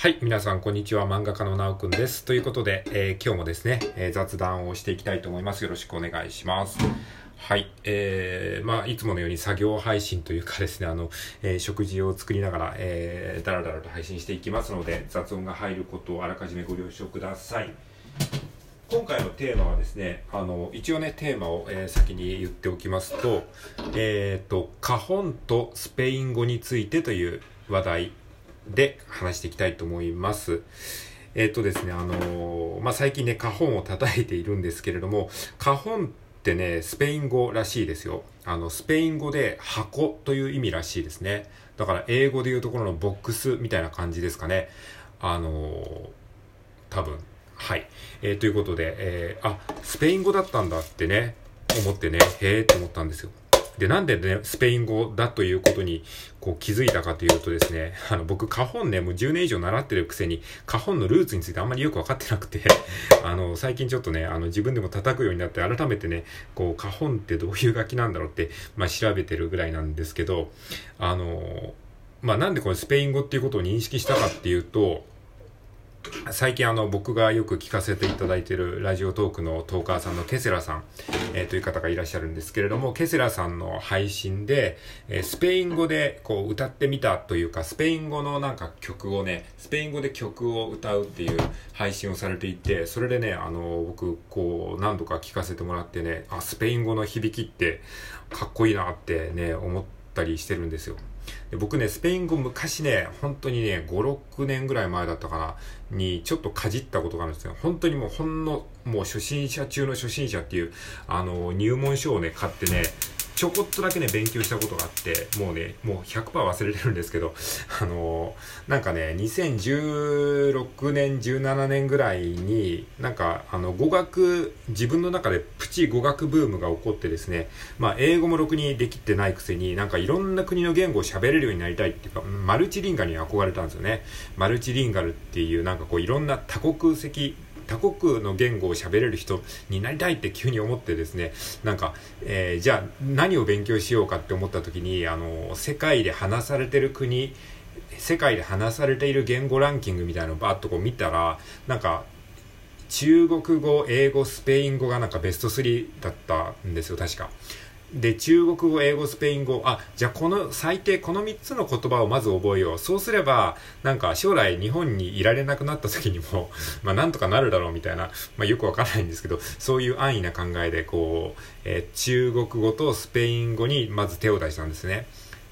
はい、皆さん、こんにちは。漫画家のなおくんです。ということで、えー今日もですね、えー雑談をしていきたいと思います。よろしくお願いします。はい、えー、まあ、いつものように作業配信というかですね、あの、えー食事を作りながら、えー、だらだらと配信していきますので、雑音が入ることをあらかじめご了承ください。今回のテーマはですね、あの、一応ね、テーマを、えー先に言っておきますと、えっ、と、花本とスペイン語についてという話題で話していきたいと思います。えっ、とですね、あのーまあ、最近ね、花本を叩いているんですけれども、花本ってね、スペイン語らしいですよ。あの、スペイン語で箱という意味らしいですね。だから英語で言うところのボックスみたいな感じですかね。あのー多分。はい。えーということで、えーあ、スペイン語だったんだってね、思ってね、へーって思ったんですよ。で、なんでね、スペイン語だということに、こう気づいたかというとですね、あの、僕、花本ね、もう10年以上習ってるくせに、花本のルーツについてあんまりよくわかってなくて、あの、最近ちょっとね、あの、自分でも叩くようになって、改めてね、こう、花本ってどういう楽器なんだろうって、まあ、調べてるぐらいなんですけど、あの、まあ、なんでこれスペイン語っていうことを認識したかっていうと、最近あの僕がよく聞かせていただいているラジオトークのトーカーさんのケセラさん、えーという方がいらっしゃるんですけれども、ケセラさんの配信で、えースペイン語でこう歌ってみたというか、スペイン語のなんか曲をね、スペイン語で曲を歌うっていう配信をされていて、それでね、あの、僕こう何度か聞かせてもらってね、あ、スペイン語の響きってかっこいいなってね、思ったりしてるんですよ。で僕ね、スペイン語昔ね、本当にね、5、6年ぐらい前だったかな、にちょっとかじったことがあるんですよ。本当にもうほんの、もう初心者中の初心者っていう、あの、入門書をね、買ってね、ちょこっとだけね、勉強したことがあって、もうね、もう100%忘れてるんですけど、あのなんかね、2016年、17年ぐらいに、なんか、あの、語学、自分の中でプチ語学ブームが起こってですね、まあ、英語もろくにできてないくせに、なんかいろんな国の言語を喋れるようになりたいっていうか、マルチリンガルに憧れたんですよね。マルチリンガルっていう、なんかこう、いろんな多国籍、他国の言語を喋れる人になりたいって急に思ってですね、なんか、えーじゃあ何を勉強しようかって思った時に、あの、世界で話されてる国、世界で話されている言語ランキングみたいなのをバーッとこう見たら、なんか、中国語、英語、スペイン語がなんかベスト3だったんですよ、確か。で、中国語、英語、スペイン語、あ、じゃあこの最低この3つの言葉をまず覚えよう。そうすれば、なんか将来日本にいられなくなった時にも、まあなんとかなるだろうみたいな、まあよくわからないんですけど、そういう安易な考えで、こう、えー中国語とスペイン語にまず手を出したんですね。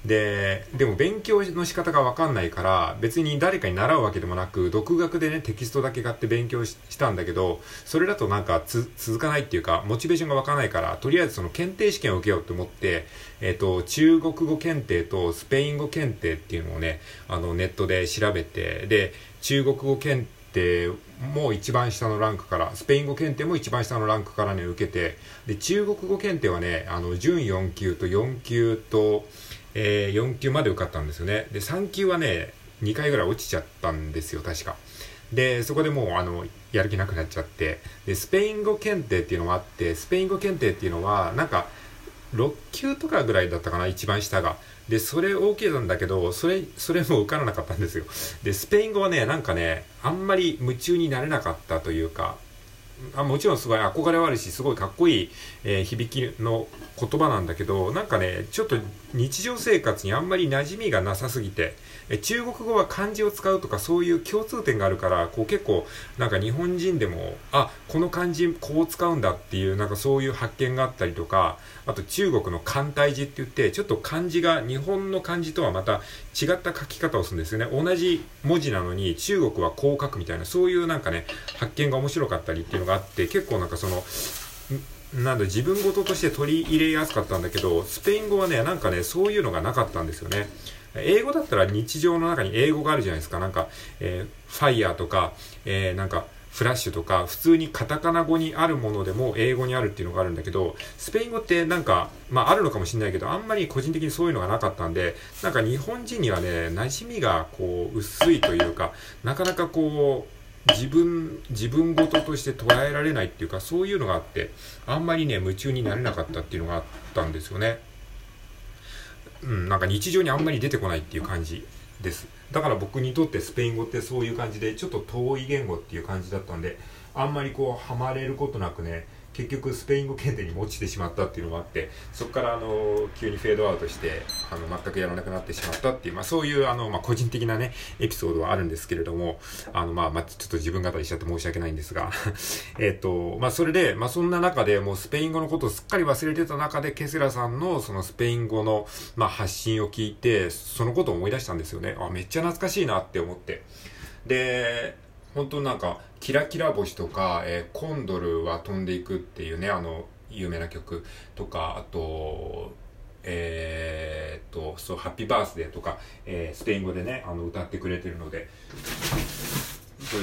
で、でも勉強の仕方がわかんないから、別に誰かに習うわけでもなく、独学でね、テキストだけ買って勉強したんだけど、それだとなんか続かないっていうか、モチベーションがわかないから、とりあえずその検定試験を受けようと思って、えっ、と、中国語検定とスペイン語検定っていうのをね、あの、ネットで調べて、で、中国語検定も一番下のランクから、スペイン語検定も一番下のランクからね、受けて、で、中国語検定はね、あの、準4級と4級と、えー4級まで受かったんですよね。で、3級はね、2回ぐらい落ちちゃったんですよ、確か。で、そこでもう、あの、やる気なくなっちゃって、で、スペイン語検定っていうのがあって、スペイン語検定っていうのは、なんか、6級とかぐらいだったかな、一番下が。で、それ OK なんだけど、それ、それも受からなかったんですよ。で、スペイン語はね、なんかね、あんまり夢中になれなかったというか、あもちろんすごい憧れはあるし、すごいかっこいい、えー響きの言葉なんだけど、なんかね、ちょっと日常生活にあんまり馴染みがなさすぎて、え中国語は漢字を使うとかそういう共通点があるから、こう結構なんか日本人でも、あ、この漢字こう使うんだっていうなんかそういう発見があったりとか、あと中国の簡体字って言って、ちょっと漢字が日本の漢字とはまた違った書き方をするんですよね。同じ文字なのに中国はこう書くみたいな、そういうなんかね、発見が面白かったりっていうのがあって、結構なんかその、なんだ自分事として取り入れやすかったんだけど、スペイン語はね、なんかね、そういうのがなかったんですよね。英語だったら日常の中に英語があるじゃないですか。なんか、えー、ファイヤーとか、えー、なんか、フラッシュとか、普通にカタカナ語にあるものでも英語にあるっていうのがあるんだけど、スペイン語ってなんか、まああるのかもしれないけど、あんまり個人的にそういうのがなかったんで、なんか日本人にはね、馴染みがこう、薄いというか、なかなかこう、自分、自分事として捉えられないっていうか、そういうのがあって、あんまりね、夢中になれなかったっていうのがあったんですよね。うん、なんか日常にあんまり出てこないっていう感じです。だから僕にとってスペイン語ってそういう感じで、ちょっと遠い言語っていう感じだったんで、あんまりこう、はまれることなくね、結局スペイン語検定に落ちてしまったっていうのもあってそこからあの急にフェードアウトしてあの全くやらなくなってしまったっていう、まあ、そういうあの、まあ、個人的なねエピソードはあるんですけれどもあの、まあ、まあ、ちょっと自分語りしちゃって申し訳ないんですが えっと、まあ、それで、まあ、そんな中でもうスペイン語のことをすっかり忘れてた中でケセラさんのそのスペイン語の、まあ、発信を聞いてそのことを思い出したんですよね。あめっちゃ懐かしいなって思って。で本当なんかキラキラ星とか、えー、コンドルは飛んでいくっていうね、あの、有名な曲とか、あと、えー、っと、そう、ハッピーバースデーとか、えー、スペイン語でね、あの、歌ってくれてるので、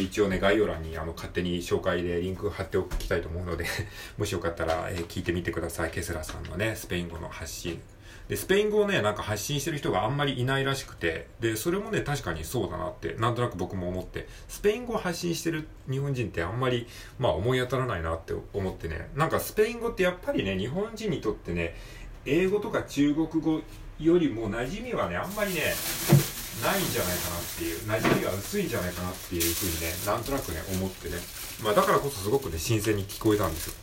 一応ね、概要欄にあの勝手に紹介でリンク貼っておきたいと思うので もしよかったら、えー、聞いてみてください。ケスラさんのね、スペイン語の発信。で、スペイン語をね、なんか発信してる人があんまりいないらしくて、で、それもね、確かにそうだなって、なんとなく僕も思って、スペイン語を発信してる日本人ってあんまり、まあ思い当たらないなって思ってね、なんかスペイン語ってやっぱりね、日本人にとってね、英語とか中国語よりも馴染みはね、あんまりね、ないんじゃないかなっていう、馴染みが薄いんじゃないかなっていうふうにね、なんとなくね、思ってね、まあだからこそすごくね、新鮮に聞こえたんですよ。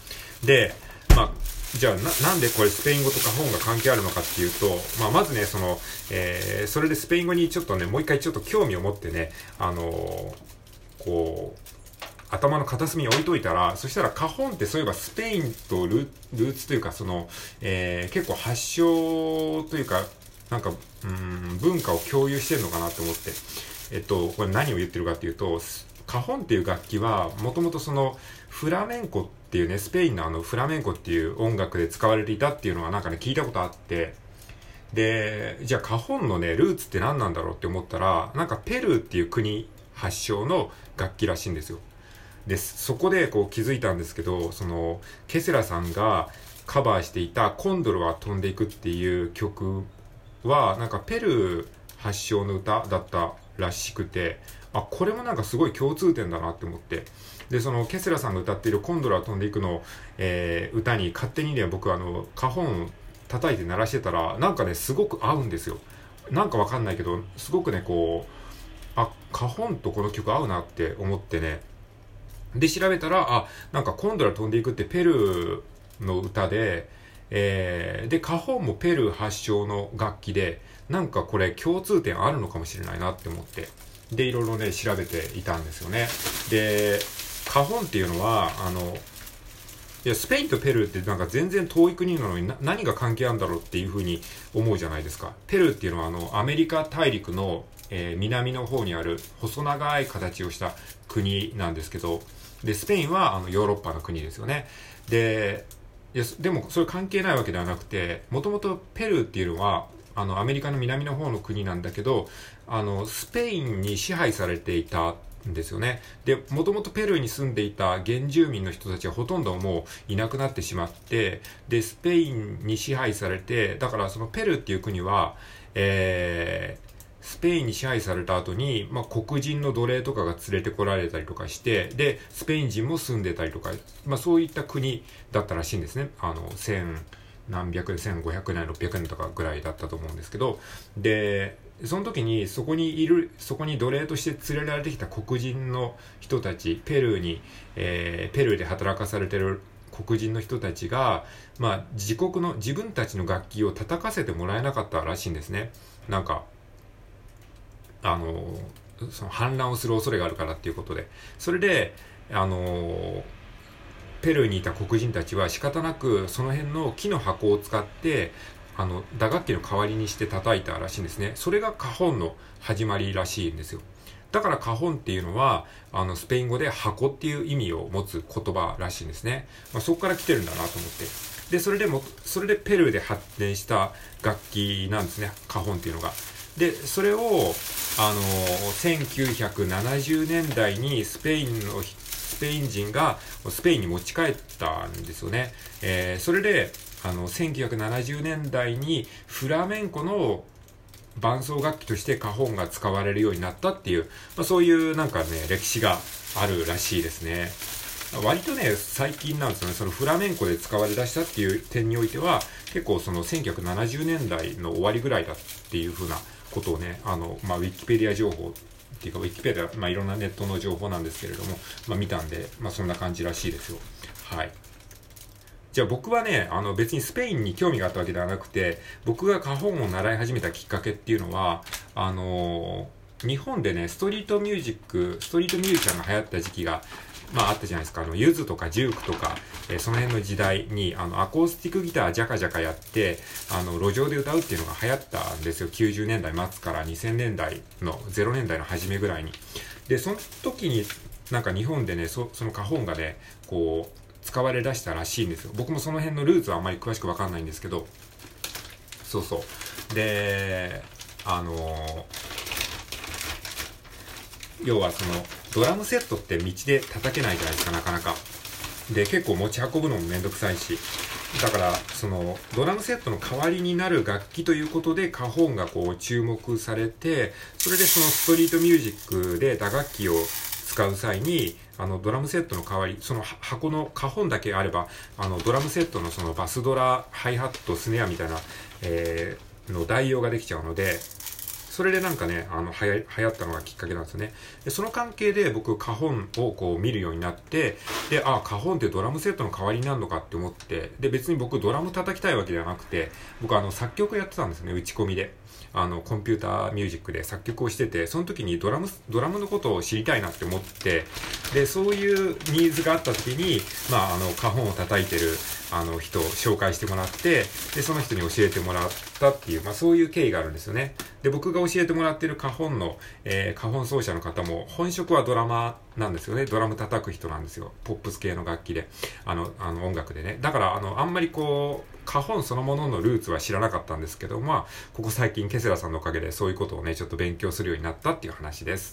で、まあ、じゃあな、んでこれスペイン語とか本が関係あるのかっていうと、まあ、まずね、その、えー、それでスペイン語にちょっとね、もう一回ちょっと興味を持ってね、あのー、こう、頭の片隅に置いといたら、そしたらカホンってそういえばスペインとルーツというか、その、えー、結構発祥というか、なんか、うん、文化を共有してるのかなと思って、えっと、これ何を言ってるかっていうと、カホンっていう楽器は、もともとその、フラメンコっていうね、スペインのあの、フラメンコっていう音楽で使われていたっていうのはなんかね、聞いたことあって、で、じゃあカホンのね、ルーツって何なんだろうって思ったら、なんかペルーっていう国発祥の楽器らしいんですよ。で、そこでこう気づいたんですけど、その、ケセラさんがカバーしていたコンドルは飛んでいくっていう曲は、なんかペルー発祥の歌だったらしくて、あ、これもなんかすごい共通点だなって思って。で、そのケスラさんが歌っているコンドラ飛んでいくの、えー、歌に勝手にね、僕あの、カホン叩いて鳴らしてたら、なんかね、すごく合うんですよ。なんかわかんないけど、すごくね、こう、あ、カホンとこの曲合うなって思ってね。で、調べたら、あ、なんかコンドラ飛んでいくってペルーの歌で、えー、で、カホンもペルー発祥の楽器で、なんかこれ共通点あるのかもしれないなって思って。で、いろいろね、調べていたんですよね。で、カホンっていうのは、あの、いや、スペインとペルーってなんか全然遠い国なのに何が関係あるんだろうっていうふうに思うじゃないですか。ペルーっていうのはあの、アメリカ大陸の、えー、南の方にある細長い形をした国なんですけど、で、スペインはあの、ヨーロッパの国ですよね。で、いやでもそれ関係ないわけではなくて、もともとペルーっていうのは、あの、アメリカの南の方の国なんだけど、あの、スペインに支配されていたんですよね。で、もともとペルーに住んでいた原住民の人たちはほとんどもういなくなってしまって、で、スペインに支配されて、だからそのペルーっていう国は、えー、スペインに支配された後に、まあ、黒人の奴隷とかが連れてこられたりとかして、で、スペイン人も住んでたりとか、まあ、そういった国だったらしいんですね。あの、千、何百年、1500年、600年とかぐらいだったと思うんですけど、で、その時にそこにいる、そこに奴隷として連れられてきた黒人の人たち、ペルーに、えー、ペルーで働かされてる黒人の人たちが、まあ、自国の、自分たちの楽器を叩かせてもらえなかったらしいんですね。なんか、あの、その反乱をする恐れがあるからっていうことで。それで、あの、ペルーにいた黒人たちは仕方なくその辺の木の箱を使ってあの打楽器の代わりにして叩いたらしいんですね。それがカホンの始まりらしいんですよ。だからカホンっていうのはあのスペイン語で箱っていう意味を持つ言葉らしいんですね、まあ、そこから来てるんだなと思って。でそれでもそれでペルーで発展した楽器なんですね。カホンっていうのが。でそれをあの1970年代にスペインのスペイン人がスペインに持ち帰ったんですよね。えー、それで、あの、1970年代にフラメンコの伴奏楽器としてカホンが使われるようになったっていう、まあ、そういうなんかね、歴史があるらしいですね。割とね、最近なんですよね、そのフラメンコで使われ出したっていう点においては、結構その1970年代の終わりぐらいだっていう風なことをね、あの、まあ、ウィキペディア情報っていうか、ウィキペディア、まあ、いろんなネットの情報なんですけれども、まあ、見たんで、まあ、そんな感じらしいですよ。はい。じゃあ僕はね、あの別にスペインに興味があったわけではなくて、僕が花本を習い始めたきっかけっていうのは、あのー、日本でね、ストリートミュージック、ストリートミュージシャンが流行った時期が、まああったじゃないですか、あの、ゆずとかジュークとか、えー、その辺の時代に、あの、アコースティックギタージャカジャカやって、あの、路上で歌うっていうのが流行ったんですよ。90年代末から2000年代の、0年代の初めぐらいに。で、その時に、なんか日本でね、そその花本がね、こう、使われ出したらしいんですよ。僕もその辺のルーツはあまり詳しくわかんないんですけど、そうそう。で、あの要はその、ドラムセットって道で叩けないじゃないですか、なかなか。で、結構持ち運ぶのもめんどくさいし。だから、その、ドラムセットの代わりになる楽器ということで、カホンがこう注目されて、それでそのストリートミュージックで打楽器を使う際に、あの、ドラムセットの代わり、その箱の花本だけあれば、あの、ドラムセットのそのバスドラ、ハイハット、スネアみたいな、えー、の代用ができちゃうので、それでなんかね、あの、はや、流行ったのがきっかけなんですよね。で、その関係で僕、花本をこう見るようになって、で、あ、花本ってドラムセットの代わりになるのかって思って、で、別に僕ドラム叩きたいわけではなくて、僕あの、作曲やってたんですね、打ち込みで。あの、コンピューターミュージックで作曲をしてて、その時にドラム、ドラムのことを知りたいなって思って、で、そういうニーズがあった時に、まあ、あの、花本を叩いてる、あの、人を紹介してもらって、で、その人に教えてもらったっていう、まあ、そういう経緯があるんですよね。で、僕が教えてもらってる花本の、えー、花本奏者の方も、本職はドラマなんですよね。ドラム叩く人なんですよ。ポップス系の楽器で。あの、あの、音楽でね。だから、あの、あんまりこう、花本そのもののルーツは知らなかったんですけど、まあ、ここ最近ケセラさんのおかげでそういうことをね、ちょっと勉強するようになったっていう話です。